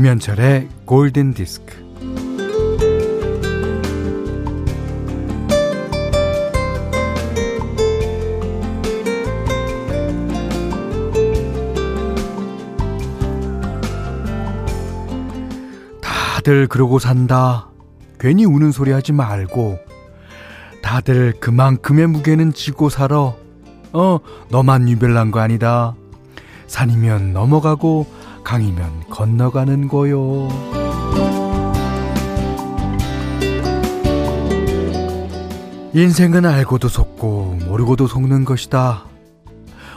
김현철의 골든 디스크. 다들 그러고 산다. 괜히 우는 소리 하지 말고. 다들 그만큼의 무게는 지고 살아. 어, 너만 유별난 거 아니다. 산이면 넘어가고 강이면 건너가는 거요. 인생은 알고도 속고 모르고도 속는 것이다.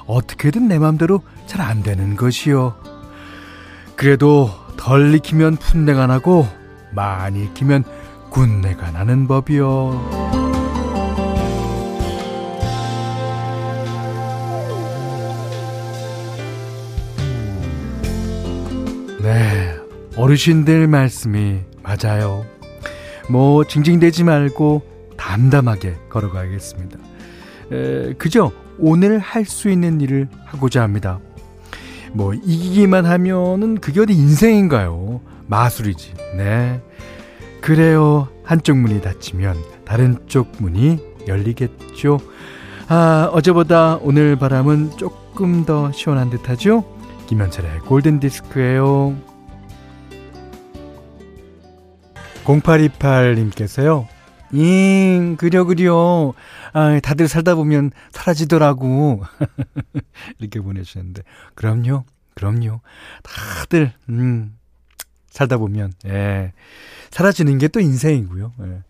어떻게든 내 맘대로 잘 안 되는 것이요. 그래도 덜 익히면 풋내가 나고 많이 익히면 군내가 나는 법이요. 네, 어르신들 말씀이 맞아요. 뭐 징징대지 말고 담담하게 걸어가야겠습니다. 에, 그저 오늘 할 수 있는 일을 하고자 합니다. 뭐 이기기만 하면은 그게 어디 인생인가요? 마술이지. 네. 그래요. 한쪽 문이 닫히면 다른 쪽 문이 열리겠죠. 아, 어제보다 오늘 바람은 조금 더 시원한 듯 하죠? 김현철의 골든 디스크예요. 0828님께서요. 잉, 그려, 그려. 아, 다들 살다 보면 사라지더라고. 이렇게 보내주셨는데. 그럼요, 그럼요. 다들, 음, 살다 보면, 예. 사라지는 게 또 인생이고요. 예.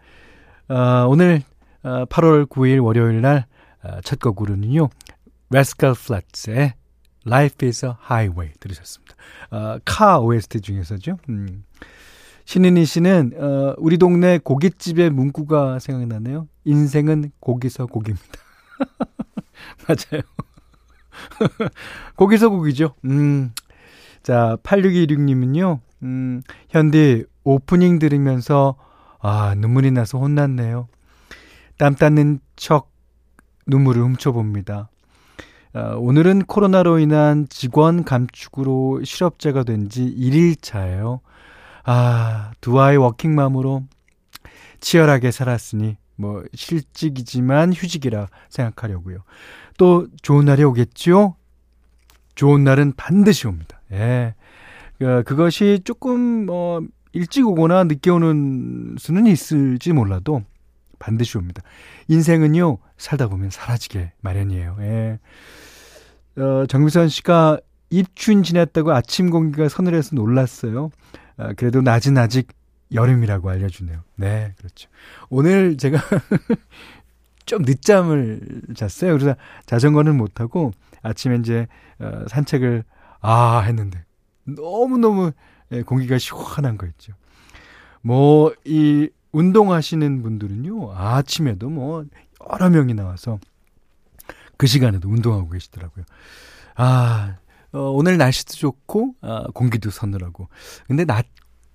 아, 오늘, 8월 9일 월요일 날, 아, 첫 곡으로는요. 레스칼 플랫의 Life is a Highway 들으셨습니다. 어, 카 OST 중에서죠. 음. 신인희 씨는 어, 우리 동네 고깃집의 문구가 생각나네요. 인생은 고기서 고기입니다. 맞아요. 고기서 고기죠. 음. 자, 8626님은요. 음, 현디 오프닝 들으면서 아, 눈물이 나서 혼났네요. 땀 닦는 척 눈물을 훔쳐봅니다. 어, 오늘은 코로나로 인한 직원 감축으로 실업자가 된 지 1일차예요. 아, 두 아이 워킹맘으로 치열하게 살았으니 뭐 실직이지만 휴직이라 생각하려고요. 또 좋은 날이 오겠죠? 좋은 날은 반드시 옵니다. 예. 그, 그것이 조금 뭐 일찍 오거나 늦게 오는 수는 있을지 몰라도 반드시 옵니다. 인생은요, 살다 보면 사라지게 마련이에요. 예. 어, 정미선 씨가 입춘 지났다고 아침 공기가 서늘해서 놀랐어요. 아, 그래도 낮은 아직 여름이라고 알려주네요. 네, 그렇죠. 오늘 제가 좀 늦잠을 잤어요. 그래서 자전거는 못하고 아침에 이제 어, 산책을 아 했는데 너무너무 예, 공기가 시원한 거 있죠. 뭐 이 운동하시는 분들은요 아침에도 뭐 여러 명이 나와서 그 시간에도 운동하고 계시더라고요. 아, 어, 오늘 날씨도 좋고, 아, 공기도 서늘하고. 근데 낮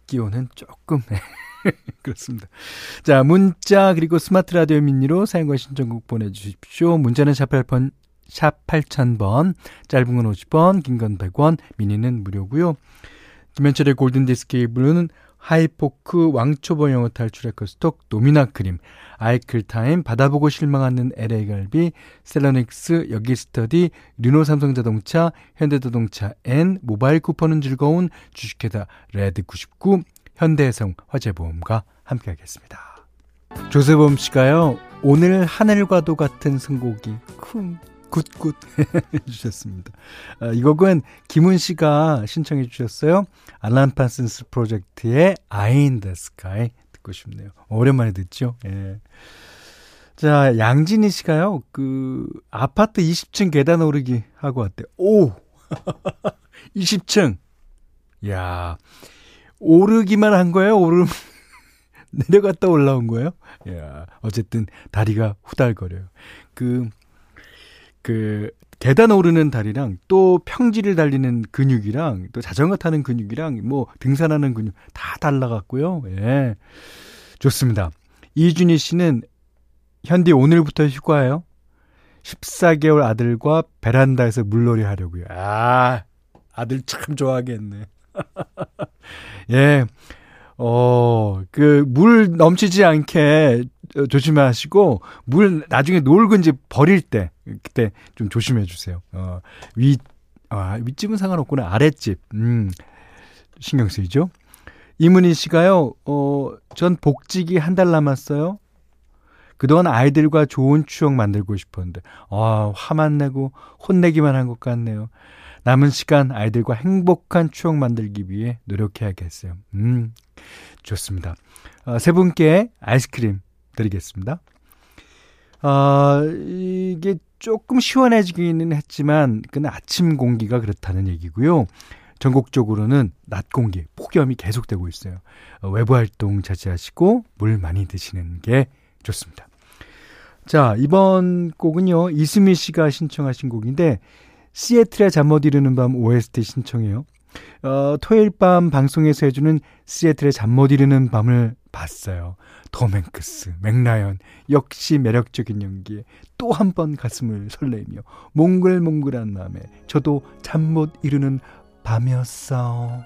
기온은 조금, 그렇습니다. 자, 문자, 그리고 스마트 라디오 미니로 사용과 신청곡 보내주십시오. 문자는 샵 8번, 샵 8000번, 짧은 건 50원, 긴 건 100원, 미니는 무료고요 김현철의 골든디스크 이블루는 하이포크 왕초보 영어 탈출 에코스톡 노미나 크림 아이클타임 받아보고 실망하는 LA갈비 셀러닉스 여기스터디 르노 삼성자동차 현대자동차 N 모바일 쿠폰은 즐거운 주식회사 레드99 현대해성 화재보험과 함께하겠습니다. 조세범 씨가요 오늘 하늘과도 같은 선곡이 good good good 해주셨습니다. 아, 이 곡은 김은 씨가 신청해 주셨어요. 알란 파슨스 프로젝트의 Eye in the Sky 듣고 싶네요. 오랜만에 듣죠? 예. 자, 양진희 씨가요, 그, 아파트 20층 계단 오르기 하고 왔대요. 오! 20층! 야 오르기만 한 거예요? 오르, 내려갔다 올라온 거예요? 야 어쨌든 다리가 후달거려요. 그, 그 계단 오르는 다리랑 또 평지를 달리는 근육이랑 또 자전거 타는 근육이랑 뭐 등산하는 근육 다 달라갔고요. 예. 좋습니다. 이준희 씨는 현디 오늘부터 휴가예요. 14개월 아들과 베란다에서 물놀이 하려고요. 아, 아들 참 좋아하겠네. 예. 어, 그, 물 넘치지 않게 조심하시고, 물 나중에 놀근지 버릴 때, 그때 좀 조심해 주세요. 어, 위, 아, 윗집은 상관없구나. 아랫집. 음, 신경 쓰이죠? 이문희 씨가요, 어, 전 복직이 한 달 남았어요. 그동안 아이들과 좋은 추억 만들고 싶었는데, 아, 화만 내고 혼내기만 한 것 같네요. 남은 시간 아이들과 행복한 추억 만들기 위해 노력해야겠어요. 음, 좋습니다. 어, 세 분께 아이스크림 드리겠습니다. 어, 이게 조금 시원해지기는 했지만, 그는 아침 공기가 그렇다는 얘기고요. 전국적으로는 낮 공기, 폭염이 계속되고 있어요. 어, 외부 활동 자제하시고 물 많이 드시는 게 좋습니다. 자, 이번 곡은요, 이수미 씨가 신청하신 곡인데, 시애틀의 잠 못 이루는 밤 OST 신청해요. 어, 토요일 밤 방송에서 해주는 시애틀의 잠 못 이루는 밤을 봤어요. 톰 행크스, 맥라이언, 역시 매력적인 연기에 또 한 번 가슴을 설레며 몽글몽글한 마음에 저도 잠 못 이루는 밤이었어.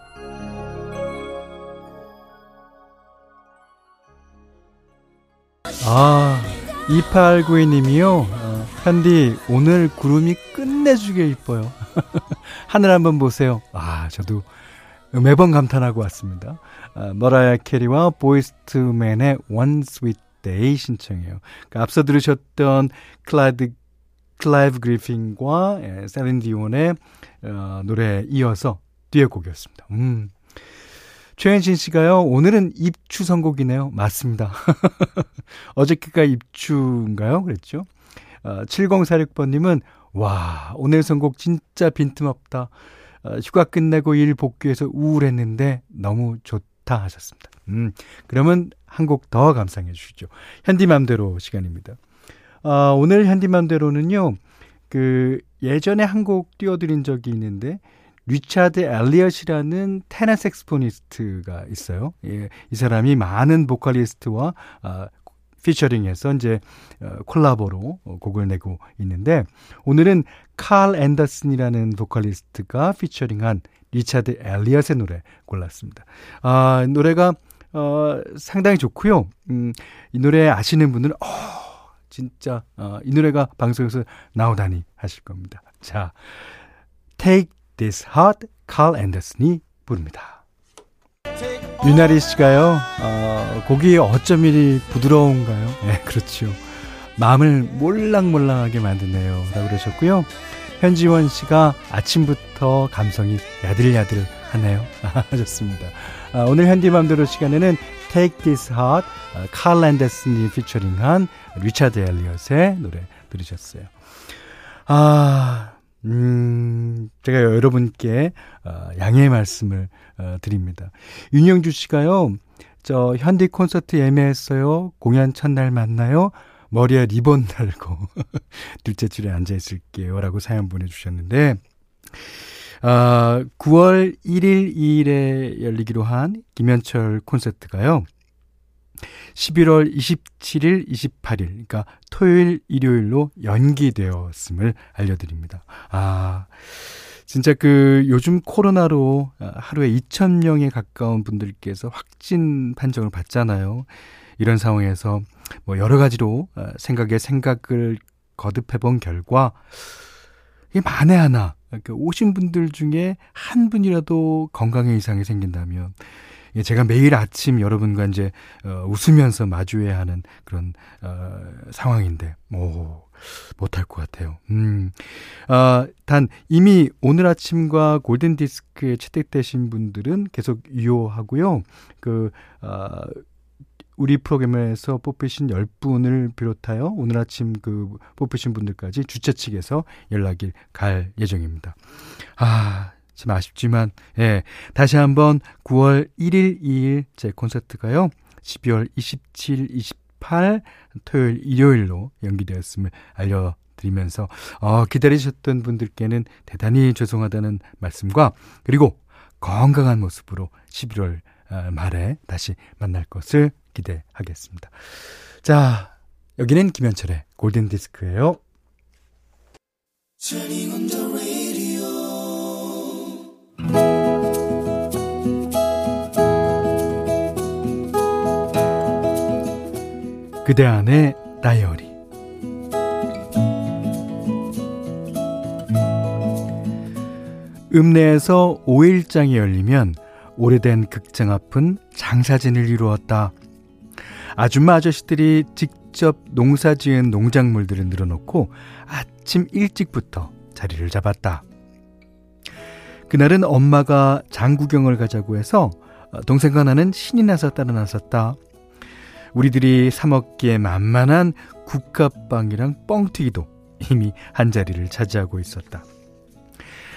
아, 2892님이요. 어, 현디, 오늘 구름이 끝내주게 이뻐요. 하늘 한번 보세요. 아, 저도 매번 감탄하고 왔습니다. 아, 머라이어 캐리와 보이즈 투 맨의 One Sweet Day 신청해요. 그러니까 앞서 들으셨던 클라이드 클라이브 그리핀과 예, 셀린 디온의 어, 노래에 이어서 뒤에 곡이었습니다. 음. 최현신 씨가요, 오늘은 입추 선곡이네요. 맞습니다. 어저께가 입추인가요? 그랬죠? 어, 7046번님은, 와, 오늘 선곡 진짜 빈틈없다. 어, 휴가 끝내고 일 복귀해서 우울했는데 너무 좋다 하셨습니다. 음, 그러면 한 곡 더 감상해 주시죠. 현디맘대로 시간입니다. 어, 오늘 현디맘대로는요, 그, 예전에 한 곡 띄워드린 적이 있는데, 리차드 엘리엇이라는 테너 saxophonist가 있어요. 예, 이 사람이 많은 보컬리스트와 어, 피처링해서 이제 어, 콜라보로 어, 곡을 내고 있는데 오늘은 칼 앤더슨이라는 보컬리스트가 피처링한 리차드 엘리엇의 노래 골랐습니다. 아, 노래가 어, 상당히 좋고요. 음, 이 노래 아시는 분들은 어, 진짜 어, 이 노래가 방송에서 나오다니 하실 겁니다. 자, Take This Heart, 칼 앤더슨이 부릅니다. 유나리 씨가요, 어, 곡이 어쩜 이리 부드러운가요? 네, 그렇죠. 마음을 몰랑몰랑하게 만드네요. 라고 그러셨고요. 현지원 씨가 아침부터 감성이 야들야들 하네요. 하셨습니다. 아, 오늘 현디맘대로 시간에는 Take This Heart, 어, 칼 앤더슨이 피처링한 리차드 엘리엇의 노래 들으셨어요. 아, 음, 제가 여러분께 어, 양해의 말씀을 어, 드립니다. 윤영주 씨가요, 저 현디 콘서트 예매했어요. 공연 첫날 만나요. 머리에 리본 달고 둘째 줄에 앉아 있을게요. 라고 사연 보내주셨는데, 아, 9월 1일, 2일에 열리기로 한 김현철 콘서트가요. 11월 27일, 28일, 그러니까 토요일, 일요일로 연기되었음을 알려드립니다. 아, 진짜 그 요즘 코로나로 하루에 2,000명에 가까운 분들께서 확진 판정을 받잖아요. 이런 상황에서 뭐 여러 가지로 생각에 생각을 거듭해 본 결과, 이게 만에 하나, 그 오신 분들 중에 한 분이라도 건강에 이상이 생긴다면, 예, 제가 매일 아침 여러분과 이제 어, 웃으면서 마주해야 하는 그런 어, 상황인데, 오, 못할 것 같아요. 음, 어, 단 이미 오늘 아침과 골든 디스크에 채택되신 분들은 계속 유효하고요. 그 어, 우리 프로그램에서 뽑히신 10분을 비롯하여 오늘 아침 그 뽑히신 분들까지 주최 측에서 연락이 갈 예정입니다. 아, 참 아쉽지만, 예. 다시 한번 9월 1일, 2일 제 콘서트가요. 12월 27, 28 토요일, 일요일로 연기되었음을 알려 드리면서, 어, 기다리셨던 분들께는 대단히 죄송하다는 말씀과, 그리고 건강한 모습으로 11월 어, 어, 말에 다시 만날 것을 기대하겠습니다. 자, 여기는 김현철의 골든 디스크예요. 그대 안의 다이어리 읍내에서 5일장이 열리면 오래된 극장 앞은 장사진을 이루었다. 아줌마 아저씨들이 직접 농사 지은 농작물들을 늘어놓고 아침 일찍부터 자리를 잡았다. 그날은 엄마가 장구경을 가자고 해서 동생과 나는 신이 나서 따라 나섰다. 우리들이 사먹기에 만만한 국화빵이랑 뻥튀기도 이미 한 자리를 차지하고 있었다.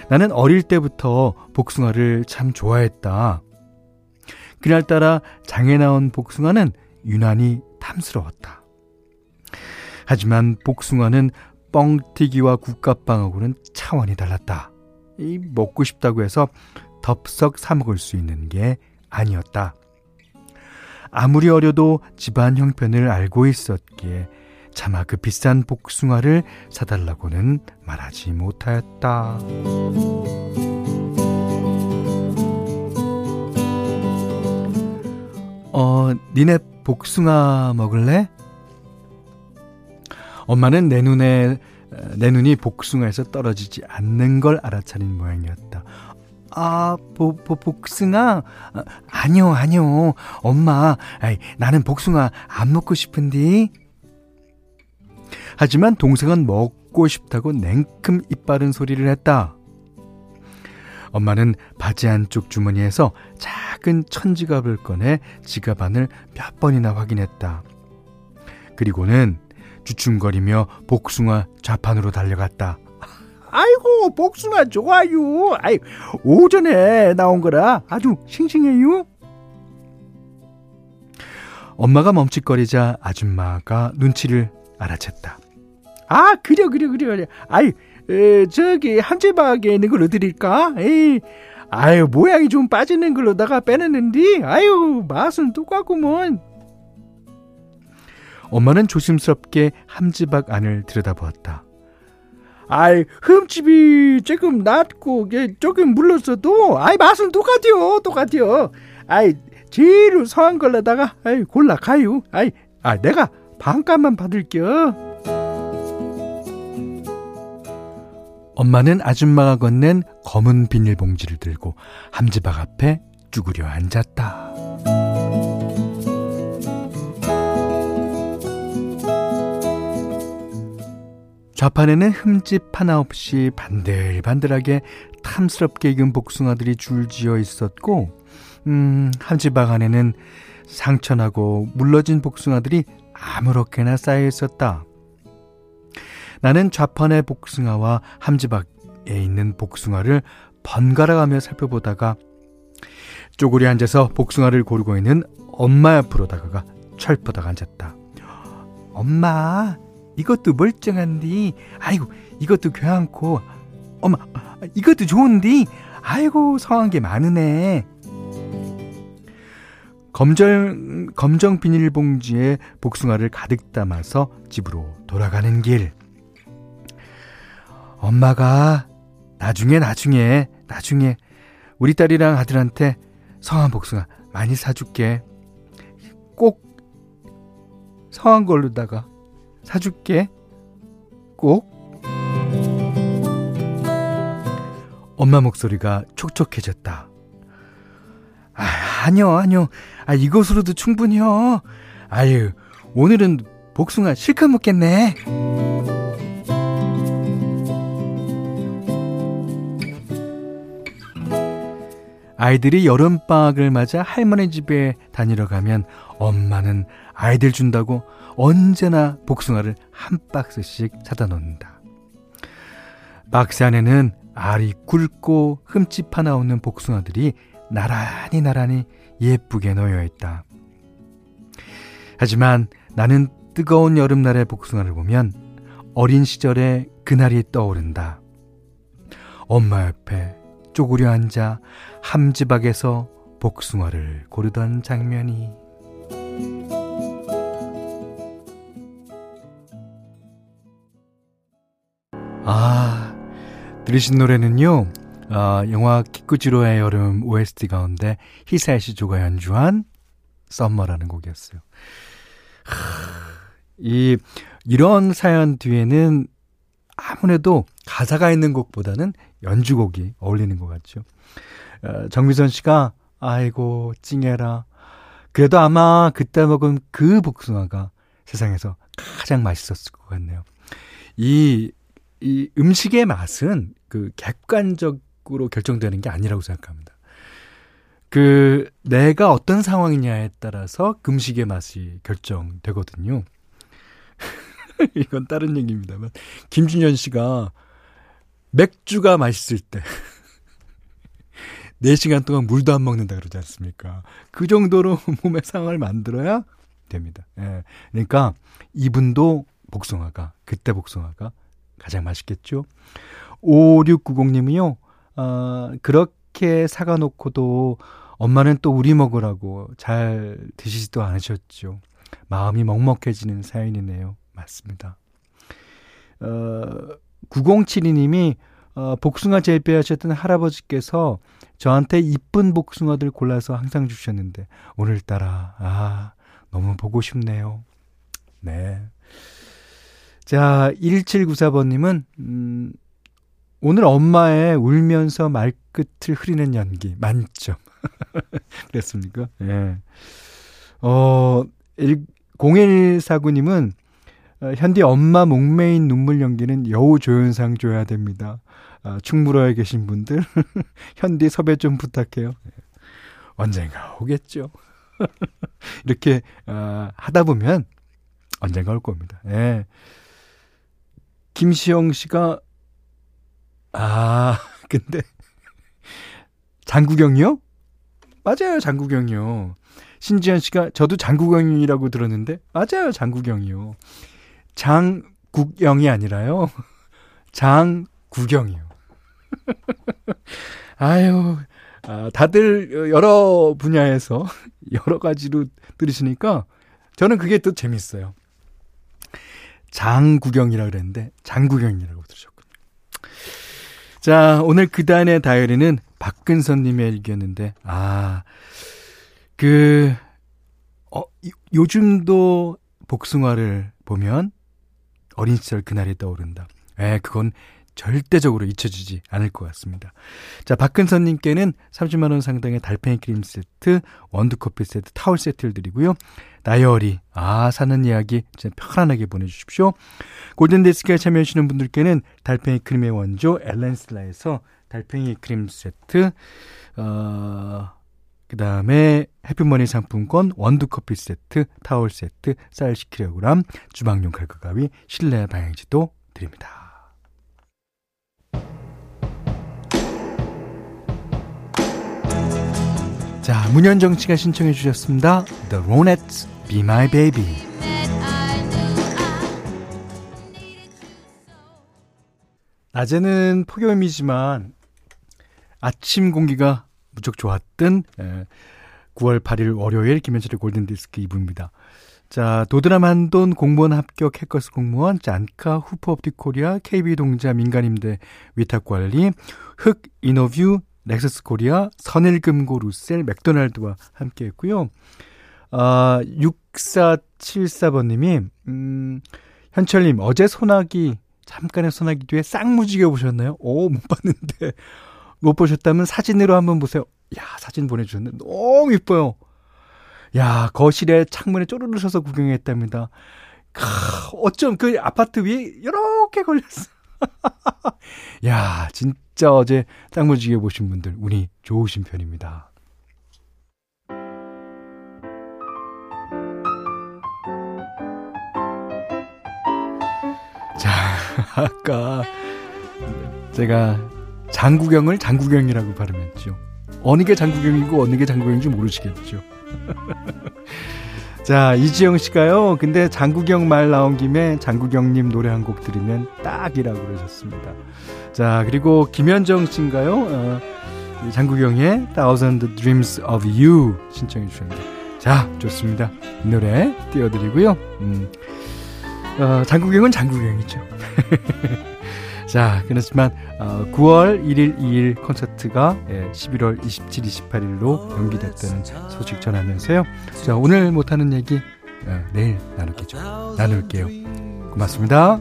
나는 어릴 때부터 복숭아를 참 좋아했다. 그날따라 장에 나온 복숭아는 유난히 탐스러웠다. 하지만 복숭아는 뻥튀기와 국화빵하고는 차원이 달랐다. 이 먹고 싶다고 해서 덥석 사 먹을 수 있는 게 아니었다. 아무리 어려도 집안 형편을 알고 있었기에 차마 그 비싼 복숭아를 사달라고는 말하지 못하였다. 어, 니네 복숭아 먹을래? 엄마는 내 눈에 내 눈이 복숭아에서 떨어지지 않는 걸 알아차린 모양이었다. 아, 보, 보, 복숭아? 아, 아니요, 아니요. 엄마, 아이, 나는 복숭아 안 먹고 싶은디. 하지만 동생은 먹고 싶다고 냉큼 이빠른 소리를 했다. 엄마는 바지 안쪽 주머니에서 작은 천지갑을 꺼내 지갑 안을 몇 번이나 확인했다. 그리고는 주춤거리며 복숭아 좌판으로 달려갔다. 아이고 복숭아 좋아요. 아이 오전에 나온 거라 아주 싱싱해요. 엄마가 멈칫거리자 아줌마가 눈치를 알아챘다. 아 그려 그려 그려 그려. 아이 에, 저기 한지박에 있는 걸로 드릴까? 에이 아유 모양이 좀 빠지는 걸로다가 빼냈는데 아유 맛은 똑같구먼. 엄마는 조심스럽게 함지박 안을 들여다보았다. 아이 흠집이 조금 낮고 조금 물렀어도 아이 맛은 똑같아요 똑같아요 아이 제일 성한 걸로다가 아이 골라 가요 아이 아 내가 반값만 받을게요 엄마는 아줌마가 건넨 검은 비닐봉지를 들고 함지박 앞에 쭈그려 앉았다. 좌판에는 흠집 하나 없이 반들반들하게 탐스럽게 익은 복숭아들이 줄지어 있었고, 음, 함지박 안에는 상처나고 물러진 복숭아들이 아무렇게나 쌓여 있었다. 나는 좌판의 복숭아와 함지박에 있는 복숭아를 번갈아가며 살펴보다가 쪼그려 앉아서 복숭아를 고르고 있는 엄마 옆으로 다가가 철퍼다가 앉았다. 엄마, 이것도 멀쩡한디. 아이고, 이것도 괜찮고. 엄마, 이것도 좋은디. 아이고, 성한 게 많으네. 검정, 검정 비닐봉지에 복숭아를 가득 담아서 집으로 돌아가는 길. 엄마가 나중에, 나중에, 나중에 우리 딸이랑 아들한테 성한 복숭아 많이 사줄게. 꼭 성한 걸로다가 사줄게. 꼭. 엄마 목소리가 촉촉해졌다. 아, 아니요, 아니요. 아, 이것으로도 충분히요. 아유, 오늘은 복숭아 실컷 먹겠네. 아이들이 여름방학을 맞아 할머니 집에 다니러 가면 엄마는 아이들 준다고 언제나 복숭아를 한 박스씩 사다 놓는다. 박스 안에는 알이 굵고 흠집 하나 없는 복숭아들이 나란히 나란히 예쁘게 놓여 있다. 하지만 나는 뜨거운 여름날의 복숭아를 보면 어린 시절의 그날이 떠오른다. 엄마 옆에 쪼그려 앉아 함지박에서 복숭아를 고르던 장면이 아 들으신 노래는요 어, 영화 키쿠지로의 여름 OST 가운데 히사이시 조가 연주한 썸머라는 곡이었어요 이, 이런 사연 뒤에는 아무래도 가사가 있는 곡보다는 연주곡이 어울리는 것 같죠. 어, 정미선 씨가, 아이고, 찡해라. 그래도 아마 그때 먹은 그 복숭아가 세상에서 가장 맛있었을 것 같네요. 이, 이 음식의 맛은 그 객관적 으로 결정되는 게 아니라고 생각합니다. 그 내가 어떤 상황이냐에 따라서 음식의 맛이 결정되거든요. 이건 다른 얘기입니다만 김준현 씨가 맥주가 맛있을 때 4시간 동안 물도 안 먹는다 그러지 않습니까? 그 정도로 몸의 상황을 만들어야 됩니다. 예. 그러니까 이분도 복숭아가 그때 복숭아가 가장 맛있겠죠. 5690님이요. 어, 그렇게 사가 놓고도 엄마는 또 우리 먹으라고 잘 드시지도 않으셨죠. 마음이 먹먹해지는 사연이네요. 맞습니다. 어, 9072님이 어, 복숭아 재배하셨던 할아버지께서 저한테 이쁜 복숭아들 골라서 항상 주셨는데 오늘따라 아 너무 보고 싶네요. 네. 자 1794번님은 음, 오늘 엄마의 울면서 말끝을 흐리는 연기 만점. 그랬습니까? 예. 네. 어 0149님은 어, 현디 엄마 목매인 눈물 연기는 여우 조연상 줘야 됩니다. 아, 충무로에 계신 분들 현디 섭외 좀 부탁해요. 언젠가 오겠죠. 이렇게 어, 하다 보면 언젠가 올 겁니다. 예. 김시영 씨가 아 근데 장구경이요? 맞아요 장구경이요. 신지현 씨가 저도 장구경이라고 들었는데 맞아요 장구경이요. 장국영이 아니라요. 장구경이요. 아유, 아, 다들 여러 분야에서 여러 가지로 들으시니까 저는 그게 또 재밌어요. 장구경이라 그랬는데 장구경이라고 들으셨군요. 자, 오늘 그단의 다이어리는 박근선님의 일기였는데 아, 그 어, 요즘도 복숭아를 보면 어린 시절 그날이 떠오른다. 에, 그건 절대적으로 잊혀지지 않을 것 같습니다. 자, 박근선님께는 30만원 상당의 달팽이 크림 세트, 원두커피 세트, 타월 세트를 드리고요. 다이어리, 아, 사는 이야기, 진짜 편안하게 보내주십시오. 골든데스크에 참여해주시는 분들께는 달팽이 크림의 원조, 엘렌슬라에서 달팽이 크림 세트, 어, 그 다음에 해피머니 상품권, 원두커피 세트, 타월 세트, 쌀 10kg, 주방용 칼과 가위, 실내 방향지도 드립니다. 자, 문현정 씨가 신청해 주셨습니다. The Ronettes, Be My Baby. 낮에는 폭염이지만 아침 공기가 무척 좋았던 9월 8일 월요일 김현철의 골든디스크 2부입니다. 자, 도드람 한돈 공무원 합격 해커스 공무원, 짠카, 후퍼업틱 코리아, KB동자 민간임대 위탁 관리, 흑 인어뷰, 넥서스 코리아, 선일금고 루셀, 맥도날드와 함께 했고요. 아, 6474번님이, 음, 현철님, 어제 소나기, 잠깐의 소나기 뒤에 쌍무지개 보셨나요? 오, 못 봤는데. 못 보셨다면 사진으로 한번 보세요. 야, 사진 보내주셨는데 너무 이뻐요. 야, 거실에 창문에 쪼르르 서서 구경했답니다. 크, 어쩜 그 아파트 위에 이렇게 걸렸어. 야, 진짜 어제 땅무지개 보신 분들 운이 좋으신 편입니다. 자, 아까 제가 장구경을 장구경이라고 발음했죠. 어느 게 장구경이고 어느 게 장구경인지 모르시겠죠. 자, 이지영 씨가요. 근데 장구경 말 나온 김에 장구경님 노래 한 곡 들으면 딱이라고 그러셨습니다. 자, 그리고 김현정 씨인가요? 어, 장구경의 Thousand Dreams of You 신청해 주셨는데. 자, 좋습니다. 이 노래 띄워드리고요. 음, 어, 장구경은 장구경이죠. 자, 그렇지만 어, 9월 1일, 2일 콘서트가 예, 11월 27, 28일로 연기됐다는 소식 전하면서요. 자, 오늘 못하는 얘기 어, 내일 나눌게죠. 나눌게요. 고맙습니다.